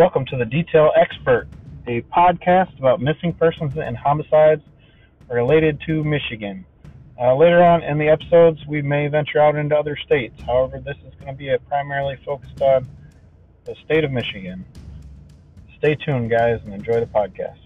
Welcome to the Detail Expert, a podcast about missing persons and homicides related to Michigan. Uh, later on in the episodes, we may venture out into other states. However, this is going to be primarily focused on the state of Michigan. Stay tuned, guys, and enjoy the podcast.